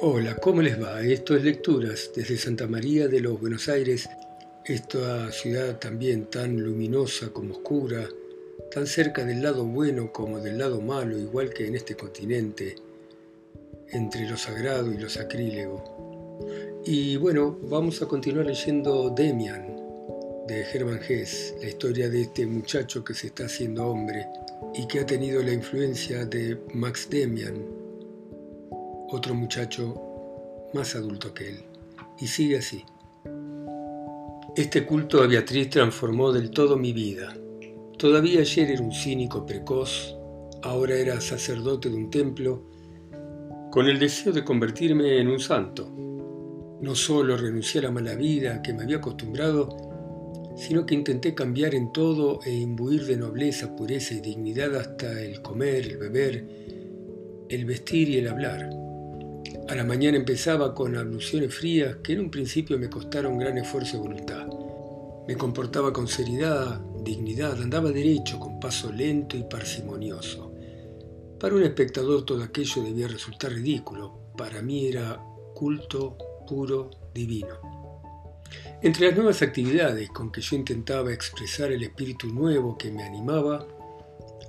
Hola, ¿cómo les va? Esto es Lecturas desde Santa María de los Buenos Aires, esta ciudad también tan luminosa como oscura, tan cerca del lado bueno como del lado malo, igual que en este continente, entre lo sagrado y lo sacrílego. Y bueno, vamos a continuar leyendo Demian de Hermann Hesse, la historia de este muchacho que se está haciendo hombre y que ha tenido la influencia de Max Demian, otro muchacho más adulto que él. Y sigue así. Este culto a Beatriz transformó del todo mi vida. Todavía ayer era un cínico precoz, ahora era sacerdote de un templo, con el deseo de convertirme en un santo. No solo renuncié a la mala vida que me había acostumbrado, sino que intenté cambiar en todo e imbuir de nobleza, pureza y dignidad hasta el comer, el beber, el vestir y el hablar. A la mañana empezaba con abluciones frías que en un principio me costaron gran esfuerzo de voluntad. Me comportaba con seriedad, dignidad, andaba derecho, con paso lento y parsimonioso. Para un espectador todo aquello debía resultar ridículo, para mí era culto, puro, divino. Entre las nuevas actividades con que yo intentaba expresar el espíritu nuevo que me animaba,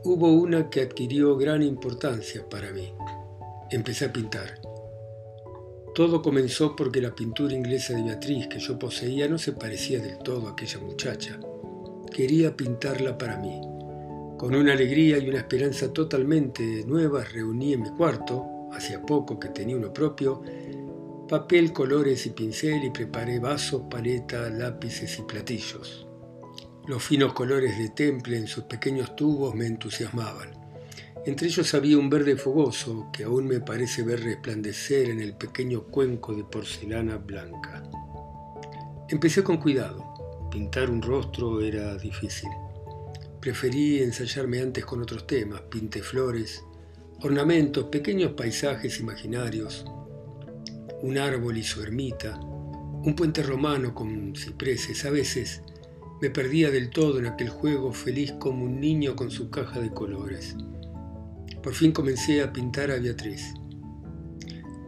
hubo una que adquirió gran importancia para mí. Empecé a pintar. Todo comenzó porque la pintura inglesa de Beatriz que yo poseía no se parecía del todo a aquella muchacha. Quería pintarla para mí. Con una alegría y una esperanza totalmente nuevas reuní en mi cuarto, hacía poco que tenía uno propio, papel, colores y pincel y preparé vasos, paletas, lápices y platillos. Los finos colores de temple en sus pequeños tubos me entusiasmaban. Entre ellos había un verde fogoso que aún me parece ver resplandecer en el pequeño cuenco de porcelana blanca. Empecé con cuidado. Pintar un rostro era difícil. Preferí ensayarme antes con otros temas, pinté flores, ornamentos, pequeños paisajes imaginarios, un árbol y su ermita, un puente romano con cipreses. A veces me perdía del todo en aquel juego feliz como un niño con su caja de colores. Por fin comencé a pintar a Beatriz.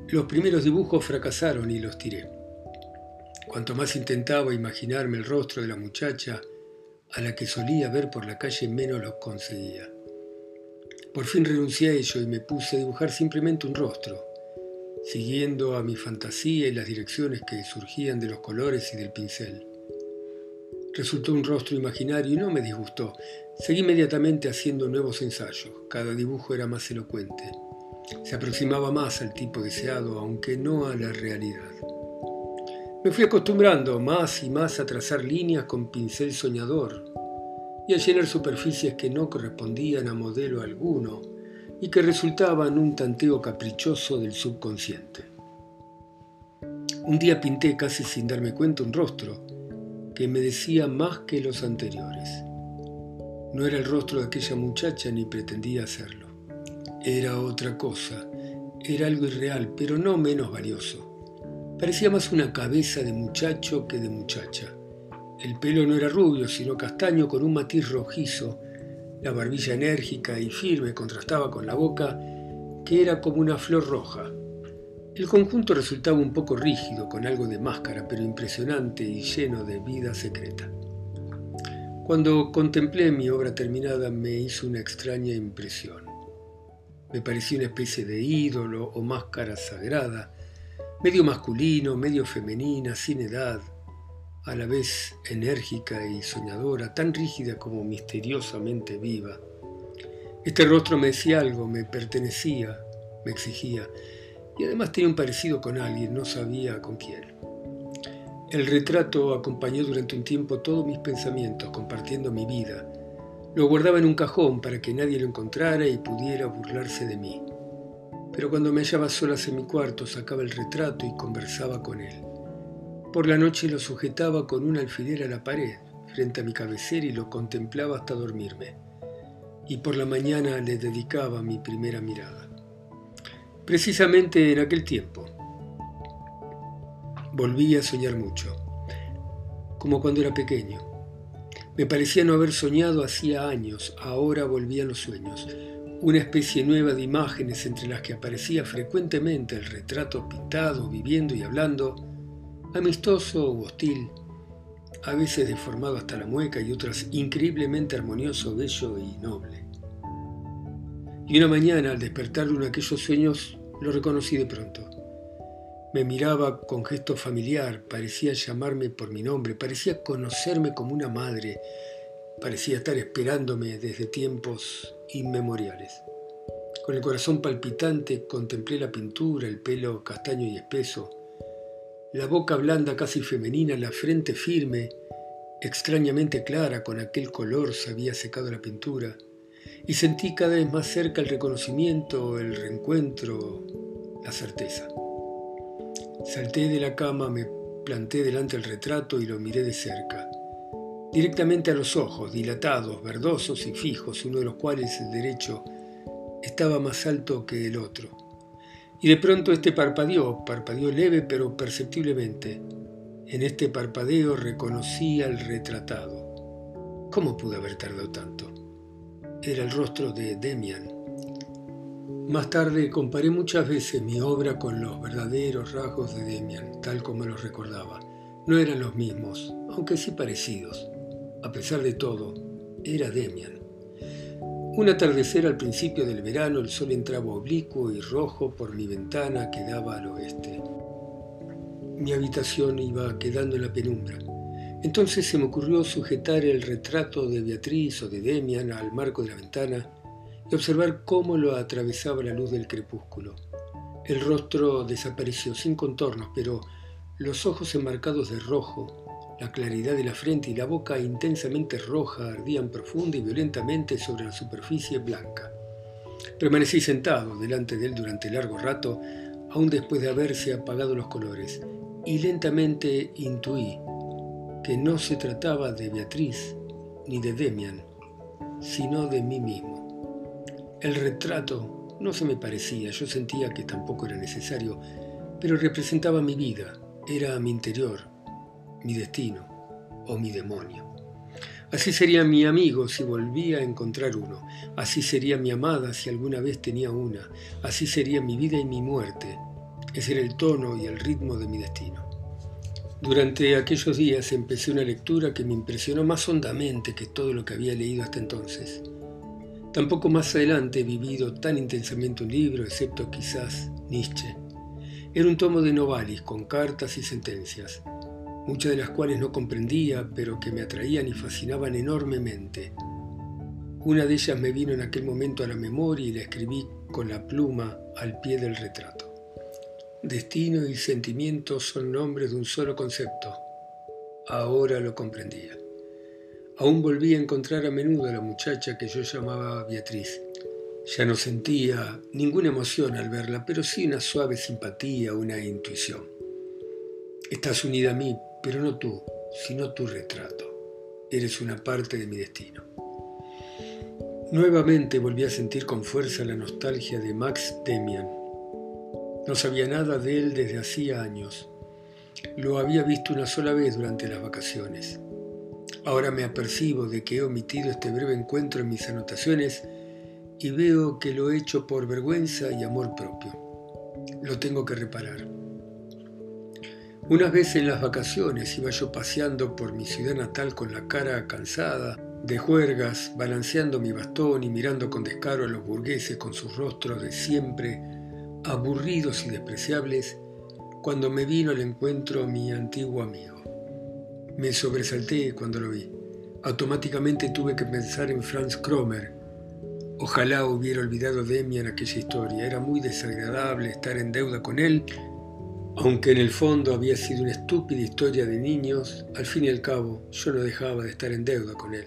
Los primeros dibujos fracasaron y los tiré. Cuanto más intentaba imaginarme el rostro de la muchacha a la que solía ver por la calle, menos lo conseguía. Por fin renuncié a ello y me puse a dibujar simplemente un rostro, siguiendo a mi fantasía y las direcciones que surgían de los colores y del pincel. Resultó un rostro imaginario y no me disgustó. Seguí inmediatamente haciendo nuevos ensayos. Cada dibujo era más elocuente. Se aproximaba más al tipo deseado, aunque no a la realidad. Me fui acostumbrando más y más a trazar líneas con pincel soñador y a llenar superficies que no correspondían a modelo alguno y que resultaban un tanteo caprichoso del subconsciente. Un día pinté casi sin darme cuenta un rostro que me decía más que los anteriores. No era el rostro de aquella muchacha ni pretendía hacerlo. Era otra cosa, era algo irreal, pero no menos valioso. Parecía más una cabeza de muchacho que de muchacha. El pelo no era rubio, sino castaño con un matiz rojizo. La barbilla enérgica y firme contrastaba con la boca, que era como una flor roja. El conjunto resultaba un poco rígido, con algo de máscara, pero impresionante y lleno de vida secreta. Cuando contemplé mi obra terminada me hizo una extraña impresión. Me parecía una especie de ídolo o máscara sagrada, medio masculino, medio femenina, sin edad, a la vez enérgica y soñadora, tan rígida como misteriosamente viva. Este rostro me decía algo, me pertenecía, me exigía, y además tenía un parecido con alguien, no sabía con quién. El retrato acompañó durante un tiempo todos mis pensamientos, compartiendo mi vida. Lo guardaba en un cajón para que nadie lo encontrara y pudiera burlarse de mí. Pero cuando me hallaba solas en mi cuarto, sacaba el retrato y conversaba con él. Por la noche lo sujetaba con un alfiler a la pared, frente a mi cabecera y lo contemplaba hasta dormirme. Y por la mañana le dedicaba mi primera mirada precisamente en aquel tiempo. Volví a soñar mucho, como cuando era pequeño. Me parecía no haber soñado hacía años, ahora volvían los sueños. una especie nueva de imágenes entre las que aparecía frecuentemente el retrato pintado, viviendo y hablando, amistoso o hostil, a veces deformado hasta la mueca y otras increíblemente armonioso, bello y noble. Y una mañana, al despertar de uno de aquellos sueños, lo reconocí de pronto. Me miraba con gesto familiar, parecía llamarme por mi nombre, parecía conocerme como una madre, parecía estar esperándome desde tiempos inmemoriales. Con el corazón palpitante contemplé la pintura, el pelo castaño y espeso, la boca blanda casi femenina, la frente firme, extrañamente clara, con aquel color se había secado la pintura, y sentí cada vez más cerca el reconocimiento, el reencuentro, la certeza. Salté de la cama, me planté delante del retrato y lo miré de cerca, directamente a los ojos, dilatados, verdosos y fijos, uno de los cuales, el derecho, estaba más alto que el otro. Y de pronto este parpadeó, parpadeó leve pero perceptiblemente. En este parpadeo reconocí al retratado. ¿Cómo pude haber tardado tanto? Era el rostro de Demian. Más tarde comparé muchas veces mi obra con los verdaderos rasgos de Demian, tal como los recordaba. No eran los mismos, aunque sí parecidos. A pesar de todo, era Demian. Un atardecer al principio del verano, el sol entraba oblicuo y rojo por mi ventana que daba al oeste. Mi habitación iba quedando en la penumbra. Entonces se me ocurrió sujetar el retrato de Beatriz o de Demian al marco de la ventana y observar cómo lo atravesaba la luz del crepúsculo. El rostro desapareció sin contornos, pero los ojos enmarcados de rojo, la claridad de la frente y la boca intensamente roja ardían profunda y violentamente sobre la superficie blanca. Permanecí sentado delante de él durante largo rato, aún después de haberse apagado los colores, y lentamente intuí que no se trataba de Beatriz ni de Demian, sino de mí mismo. El retrato no se me parecía, yo sentía que tampoco era necesario, pero representaba mi vida, era mi interior, mi destino o mi demonio. Así sería mi amigo si volvía a encontrar uno, así sería mi amada si alguna vez tenía una, así sería mi vida y mi muerte. Ese era el tono y el ritmo de mi destino. Durante aquellos días empecé una lectura que me impresionó más hondamente que todo lo que había leído hasta entonces. Tampoco más adelante he vivido tan intensamente un libro, excepto quizás Nietzsche. Era un tomo de novalis con cartas y sentencias, muchas de las cuales no comprendía, pero que me atraían y fascinaban enormemente. Una de ellas me vino en aquel momento a la memoria y la escribí con la pluma al pie del retrato. Destino y sentimiento son nombres de un solo concepto. Ahora lo comprendía. Aún volví a encontrar a menudo a la muchacha que yo llamaba Beatriz. Ya no sentía ninguna emoción al verla, pero sí una suave simpatía, una intuición. Estás unida a mí, pero no tú, sino tu retrato. Eres una parte de mi destino. Nuevamente volví a sentir con fuerza la nostalgia de Max Demian. No sabía nada de él desde hacía años. Lo había visto una sola vez durante las vacaciones. Ahora me apercibo de que he omitido este breve encuentro en mis anotaciones y veo que lo he hecho por vergüenza y amor propio. Lo tengo que reparar. Unas veces en las vacaciones iba yo paseando por mi ciudad natal con la cara cansada, de juergas, balanceando mi bastón y mirando con descaro a los burgueses con sus rostros de siempre aburridos y despreciables, cuando me vino al encuentro mi antiguo amigo. Me sobresalté cuando lo vi. Automáticamente tuve que pensar en Franz Kromer. Ojalá hubiera olvidado Demian aquella historia. Era muy desagradable estar en deuda con él, aunque en el fondo había sido una estúpida historia de niños, al fin y al cabo yo no dejaba de estar en deuda con él.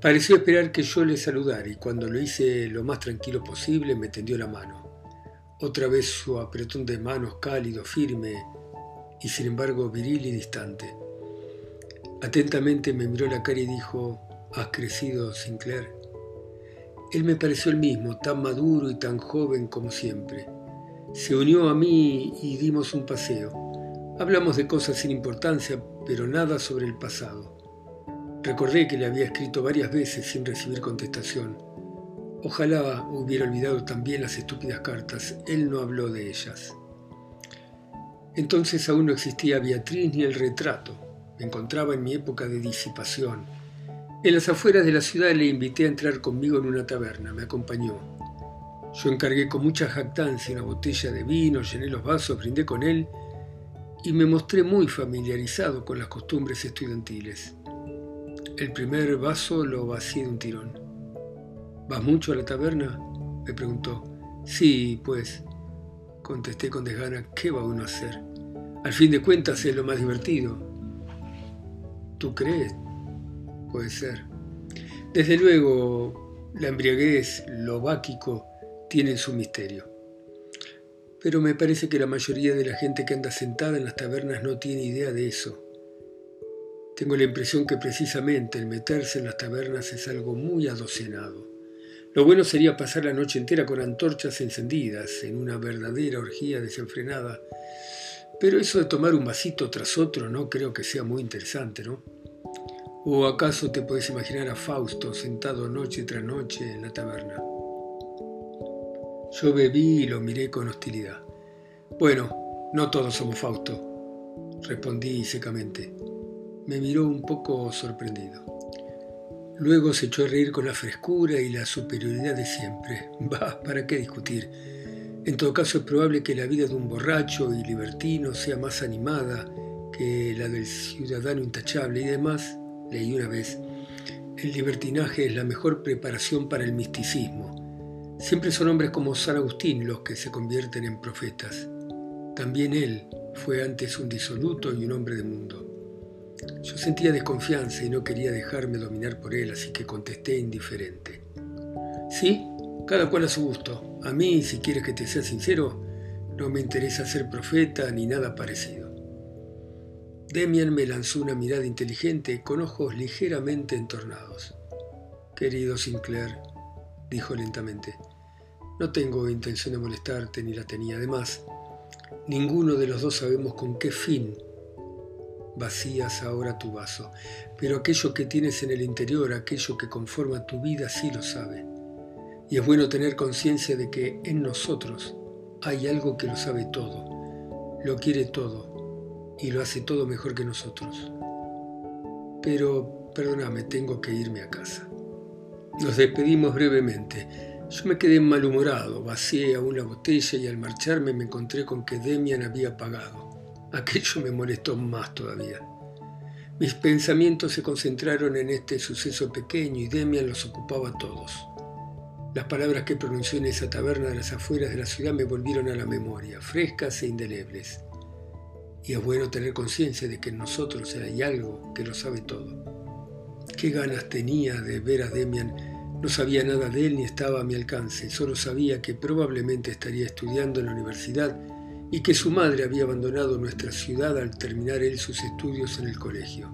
Pareció esperar que yo le saludara y cuando lo hice lo más tranquilo posible me tendió la mano. Otra vez su apretón de manos cálido, firme y sin embargo viril y distante. Atentamente me miró la cara y dijo, ¿has crecido, Sinclair? Él me pareció el mismo, tan maduro y tan joven como siempre. Se unió a mí y dimos un paseo. Hablamos de cosas sin importancia, pero nada sobre el pasado. Recordé que le había escrito varias veces sin recibir contestación. Ojalá hubiera olvidado también las estúpidas cartas. Él no habló de ellas. Entonces aún no existía Beatriz ni el retrato. Me encontraba en mi época de disipación. En las afueras de la ciudad le invité a entrar conmigo en una taberna. Me acompañó. Yo encargué con mucha jactancia una botella de vino, llené los vasos, brindé con él y me mostré muy familiarizado con las costumbres estudiantiles. El primer vaso lo vacié de un tirón. ¿Vas mucho a la taberna? me preguntó. Sí, pues, contesté con desgana, ¿qué va uno a hacer? Al fin de cuentas es lo más divertido. ¿Tú crees? Puede ser. Desde luego, la embriaguez, lo báquico, tienen su misterio. Pero me parece que la mayoría de la gente que anda sentada en las tabernas no tiene idea de eso. Tengo la impresión que precisamente el meterse en las tabernas es algo muy adocenado. Lo bueno sería pasar la noche entera con antorchas encendidas, en una verdadera orgía desenfrenada. Pero eso de tomar un vasito tras otro no creo que sea muy interesante, ¿no? ¿O acaso te puedes imaginar a Fausto sentado noche tras noche en la taberna? Yo bebí y lo miré con hostilidad. Bueno, no todos somos Fausto, respondí secamente. Me miró un poco sorprendido. Luego se echó a reír con la frescura y la superioridad de siempre. Bah, ¿para qué discutir? En todo caso es probable que la vida de un borracho y libertino sea más animada que la del ciudadano intachable y demás, leí una vez, el libertinaje es la mejor preparación para el misticismo. Siempre son hombres como San Agustín los que se convierten en profetas. También él fue antes un disoluto y un hombre de mundo. Yo sentía desconfianza y no quería dejarme dominar por él, así que contesté indiferente. Sí, cada cual a su gusto. A mí, si quieres que te sea sincero, no me interesa ser profeta ni nada parecido. Demian me lanzó una mirada inteligente con ojos ligeramente entornados. Querido Sinclair, dijo lentamente, no tengo intención de molestarte ni la tenía. Además, ninguno de los dos sabemos con qué fin vacías ahora tu vaso, pero aquello que tienes en el interior, aquello que conforma tu vida, sí lo sabe. Y es bueno tener conciencia de que en nosotros hay algo que lo sabe todo, lo quiere todo y lo hace todo mejor que nosotros. Pero, perdóname, tengo que irme a casa. Nos despedimos brevemente. Yo me quedé malhumorado, vacié aún la botella y al marcharme me encontré con que Demian había pagado. Aquello me molestó más todavía. Mis pensamientos se concentraron en este suceso pequeño y Demian los ocupaba a todos. Las palabras que pronunció en esa taberna de las afueras de la ciudad me volvieron a la memoria, frescas e indelebles. Y es bueno tener conciencia de que en nosotros hay algo que lo sabe todo. Qué ganas tenía de ver a Demian. No sabía nada de él ni estaba a mi alcance, solo sabía que probablemente estaría estudiando en la universidad y que su madre había abandonado nuestra ciudad al terminar él sus estudios en el colegio.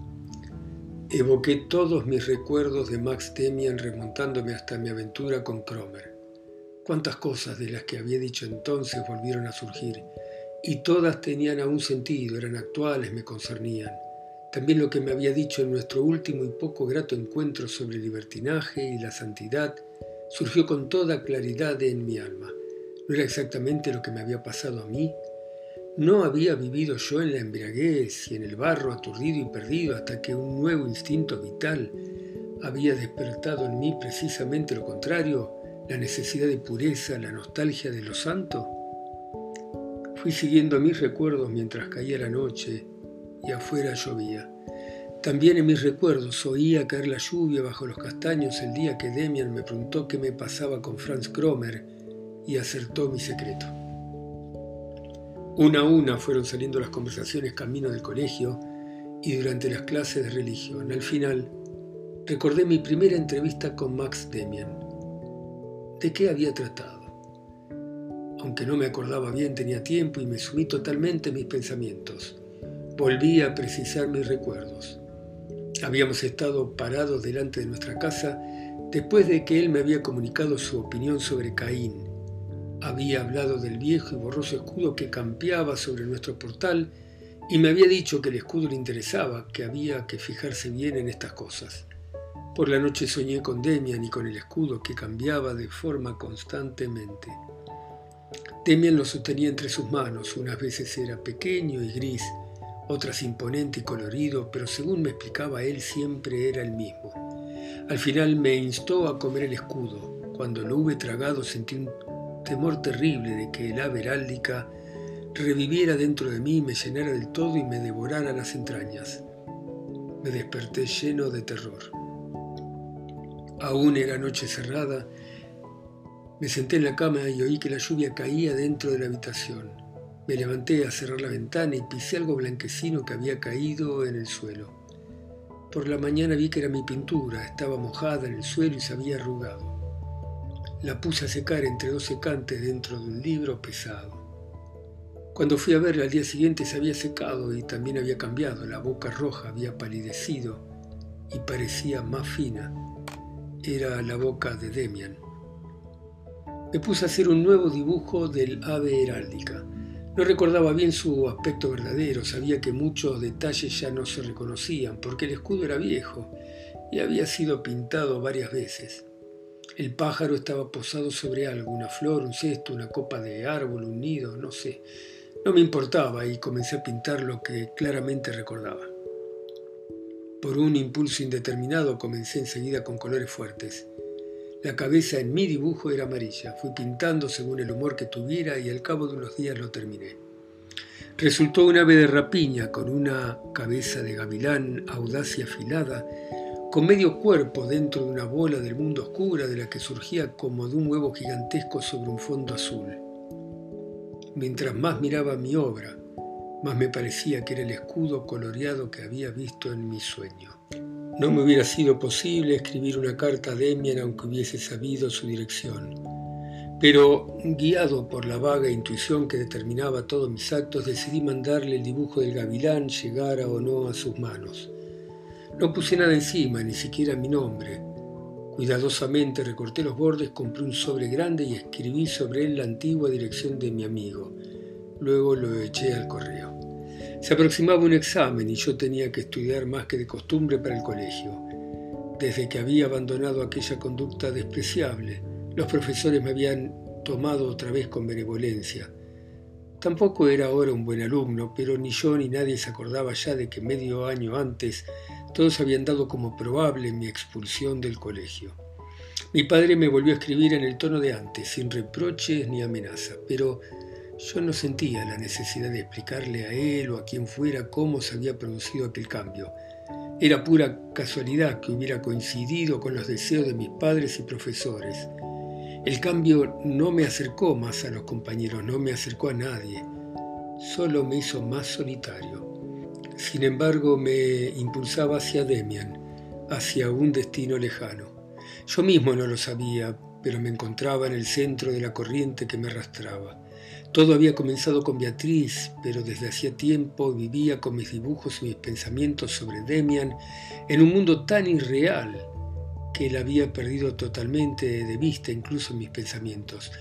Evoqué todos mis recuerdos de Max Demian remontándome hasta mi aventura con Cromer. Cuántas cosas de las que había dicho entonces volvieron a surgir, y todas tenían aún sentido, eran actuales, me concernían. También lo que me había dicho en nuestro último y poco grato encuentro sobre el libertinaje y la santidad surgió con toda claridad en mi alma. No era exactamente lo que me había pasado a mí, no había vivido yo en la embriaguez y en el barro aturdido y perdido hasta que un nuevo instinto vital había despertado en mí precisamente lo contrario, la necesidad de pureza, la nostalgia de lo santo. Fui siguiendo mis recuerdos mientras caía la noche y afuera llovía. También en mis recuerdos oía caer la lluvia bajo los castaños el día que Demian me preguntó qué me pasaba con Franz Kromer y acertó mi secreto. Una a una fueron saliendo las conversaciones camino del colegio y durante las clases de religión. Al final, recordé mi primera entrevista con Max Demian. ¿De qué había tratado? Aunque no me acordaba bien, tenía tiempo y me sumí totalmente en mis pensamientos. Volví a precisar mis recuerdos. Habíamos estado parados delante de nuestra casa después de que él me había comunicado su opinión sobre Caín había hablado del viejo y borroso escudo que campeaba sobre nuestro portal y me había dicho que el escudo le interesaba, que había que fijarse bien en estas cosas. Por la noche soñé con Demian y con el escudo que cambiaba de forma constantemente. Demian lo sostenía entre sus manos, unas veces era pequeño y gris, otras imponente y colorido, pero según me explicaba él siempre era el mismo. Al final me instó a comer el escudo. Cuando lo hube tragado sentí un temor terrible de que el ave heráldica reviviera dentro de mí, me llenara del todo y me devorara las entrañas. Me desperté lleno de terror. Aún era noche cerrada, me senté en la cama y oí que la lluvia caía dentro de la habitación. Me levanté a cerrar la ventana y pisé algo blanquecino que había caído en el suelo. Por la mañana vi que era mi pintura, estaba mojada en el suelo y se había arrugado. La puse a secar entre dos secantes dentro de un libro pesado. Cuando fui a verla al día siguiente se había secado y también había cambiado, la boca roja había palidecido y parecía más fina. Era la boca de Demian. Me puse a hacer un nuevo dibujo del ave heráldica. No recordaba bien su aspecto verdadero, sabía que muchos detalles ya no se reconocían, porque el escudo era viejo y había sido pintado varias veces. El pájaro estaba posado sobre algo, una flor, un cesto, una copa de árbol, un nido, no sé. No me importaba y comencé a pintar lo que claramente recordaba. Por un impulso indeterminado comencé enseguida con colores fuertes. La cabeza en mi dibujo era amarilla. Fui pintando según el humor que tuviera y al cabo de unos días lo terminé. Resultó un ave de rapiña con una cabeza de gavilán audaz y afilada, con medio cuerpo dentro de una bola del mundo oscura de la que surgía como de un huevo gigantesco sobre un fondo azul. Mientras más miraba mi obra, más me parecía que era el escudo coloreado que había visto en mi sueño. No me hubiera sido posible escribir una carta a Demian aunque hubiese sabido su dirección. Pero, guiado por la vaga intuición que determinaba todos mis actos, decidí mandarle el dibujo del gavilán, llegara o no a sus manos. No puse nada encima, ni siquiera mi nombre. Cuidadosamente recorté los bordes, compré un sobre grande y escribí sobre él la antigua dirección de mi amigo. Luego lo eché al correo. Se aproximaba un examen y yo tenía que estudiar más que de costumbre para el colegio. Desde que había abandonado aquella conducta despreciable, los profesores me habían tomado otra vez con benevolencia. Tampoco era ahora un buen alumno, pero ni yo ni nadie se acordaba ya de que medio año antes todos habían dado como probable mi expulsión del colegio. Mi padre me volvió a escribir en el tono de antes, sin reproches ni amenazas, pero yo no sentía la necesidad de explicarle a él o a quien fuera cómo se había producido aquel cambio. Era pura casualidad que hubiera coincidido con los deseos de mis padres y profesores. El cambio no me acercó más a los compañeros, no me acercó a nadie, solo me hizo más solitario. Sin embargo, me impulsaba hacia Demian, hacia un destino lejano. Yo mismo no lo sabía, pero me encontraba en el centro de la corriente que me arrastraba. Todo había comenzado con Beatriz, pero desde hacía tiempo vivía con mis dibujos y mis pensamientos sobre Demian en un mundo tan irreal que él había perdido totalmente de vista incluso mis pensamientos.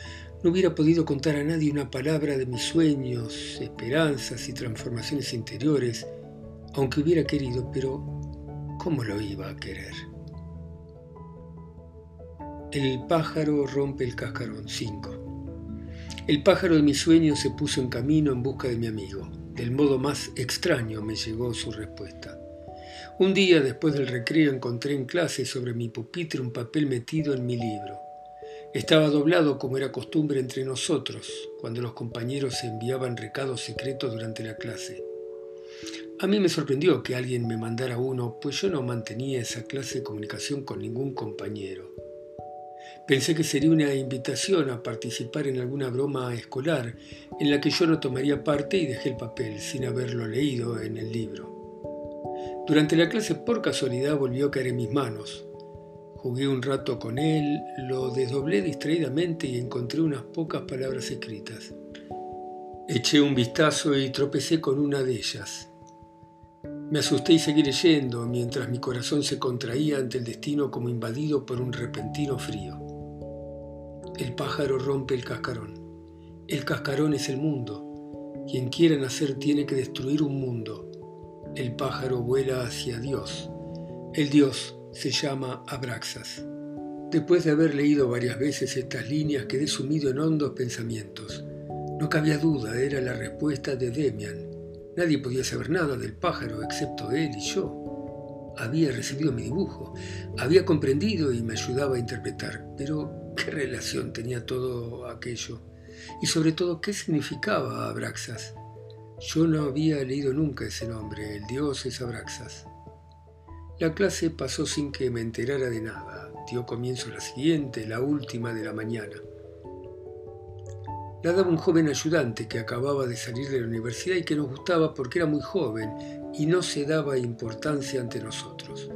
No hubiera podido contar a nadie una palabra de mis sueños, esperanzas y transformaciones interiores, aunque hubiera querido, pero ¿cómo lo iba a querer? El pájaro rompe el cascarón 5. El pájaro de mis sueños se puso en camino en busca de mi amigo. Del modo más extraño me llegó su respuesta. Un día después del recreo encontré en clase sobre mi pupitre un papel metido en mi libro. Estaba doblado como era costumbre entre nosotros, cuando los compañeros enviaban recados secretos durante la clase. A mí me sorprendió que alguien me mandara uno, pues yo no mantenía esa clase de comunicación con ningún compañero. Pensé que sería una invitación a participar en alguna broma escolar en la que yo no tomaría parte y dejé el papel sin haberlo leído en el libro. Durante la clase por casualidad volvió a caer en mis manos. Jugué un rato con él, lo desdoblé distraídamente y encontré unas pocas palabras escritas. Eché un vistazo y tropecé con una de ellas. Me asusté y seguí leyendo mientras mi corazón se contraía ante el destino como invadido por un repentino frío. El pájaro rompe el cascarón. El cascarón es el mundo. Quien quiera nacer tiene que destruir un mundo. El pájaro vuela hacia Dios. El Dios se llama Abraxas. Después de haber leído varias veces estas líneas, quedé sumido en hondos pensamientos. No cabía duda, era la respuesta de Demian. Nadie podía saber nada del pájaro excepto él y yo. Había recibido mi dibujo, había comprendido y me ayudaba a interpretar, pero ¿qué relación tenía todo aquello? Y sobre todo, ¿qué significaba Abraxas? Yo no había leído nunca ese nombre, el dios es Abraxas. La clase pasó sin que me enterara de nada. Dio comienzo la siguiente, la última de la mañana. La daba un joven ayudante que acababa de salir de la universidad y que nos gustaba porque era muy joven y no se daba importancia ante nosotros.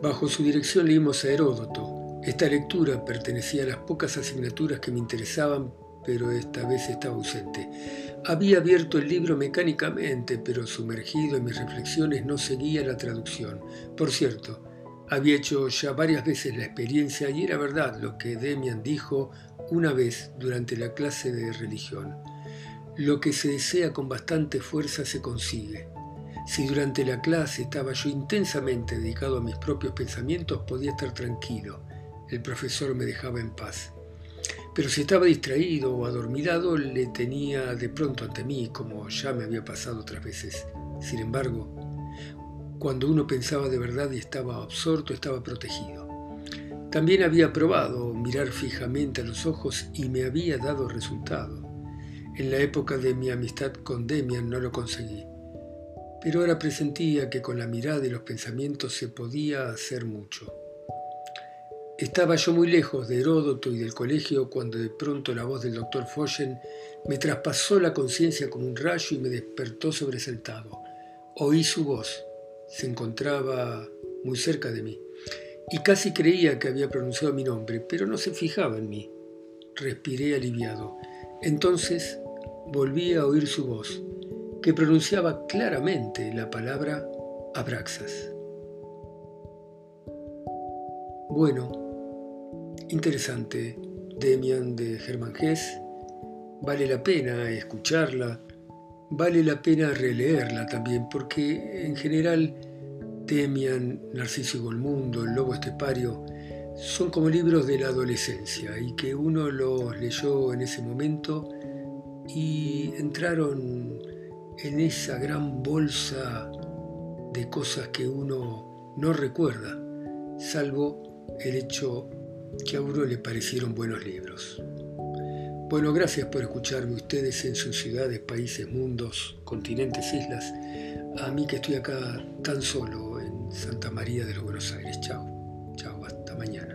Bajo su dirección leímos a Heródoto. Esta lectura pertenecía a las pocas asignaturas que me interesaban, pero esta vez estaba ausente. Había abierto el libro mecánicamente, pero sumergido en mis reflexiones no seguía la traducción. Por cierto, había hecho ya varias veces la experiencia y era verdad lo que Demian dijo una vez durante la clase de religión. Lo que se desea con bastante fuerza se consigue. Si durante la clase estaba yo intensamente dedicado a mis propios pensamientos, podía estar tranquilo. El profesor me dejaba en paz. Pero si estaba distraído o adormilado, le tenía de pronto ante mí, como ya me había pasado otras veces. Sin embargo, cuando uno pensaba de verdad y estaba absorto, estaba protegido. También había probado mirar fijamente a los ojos y me había dado resultado. En la época de mi amistad con Demian no lo conseguí, pero ahora presentía que con la mirada y los pensamientos se podía hacer mucho. Estaba yo muy lejos de Heródoto y del colegio cuando de pronto la voz del doctor Foyen me traspasó la conciencia como un rayo y me despertó sobresaltado. Oí su voz. Se encontraba muy cerca de mí y casi creía que había pronunciado mi nombre, pero no se fijaba en mí. Respiré aliviado. Entonces volví a oír su voz, que pronunciaba claramente la palabra Abraxas. Bueno, interesante, Demian de Germán Hess. Vale la pena escucharla, vale la pena releerla también, porque en general Demian, Narciso Golmundo, El Lobo Estepario, son como libros de la adolescencia y que uno los leyó en ese momento y entraron en esa gran bolsa de cosas que uno no recuerda, salvo el hecho que a uno le parecieron buenos libros. Bueno, gracias por escucharme ustedes en sus ciudades, países, mundos, continentes, islas. A mí que estoy acá tan solo Santa María de los Buenos Aires. Chao, chao, hasta mañana.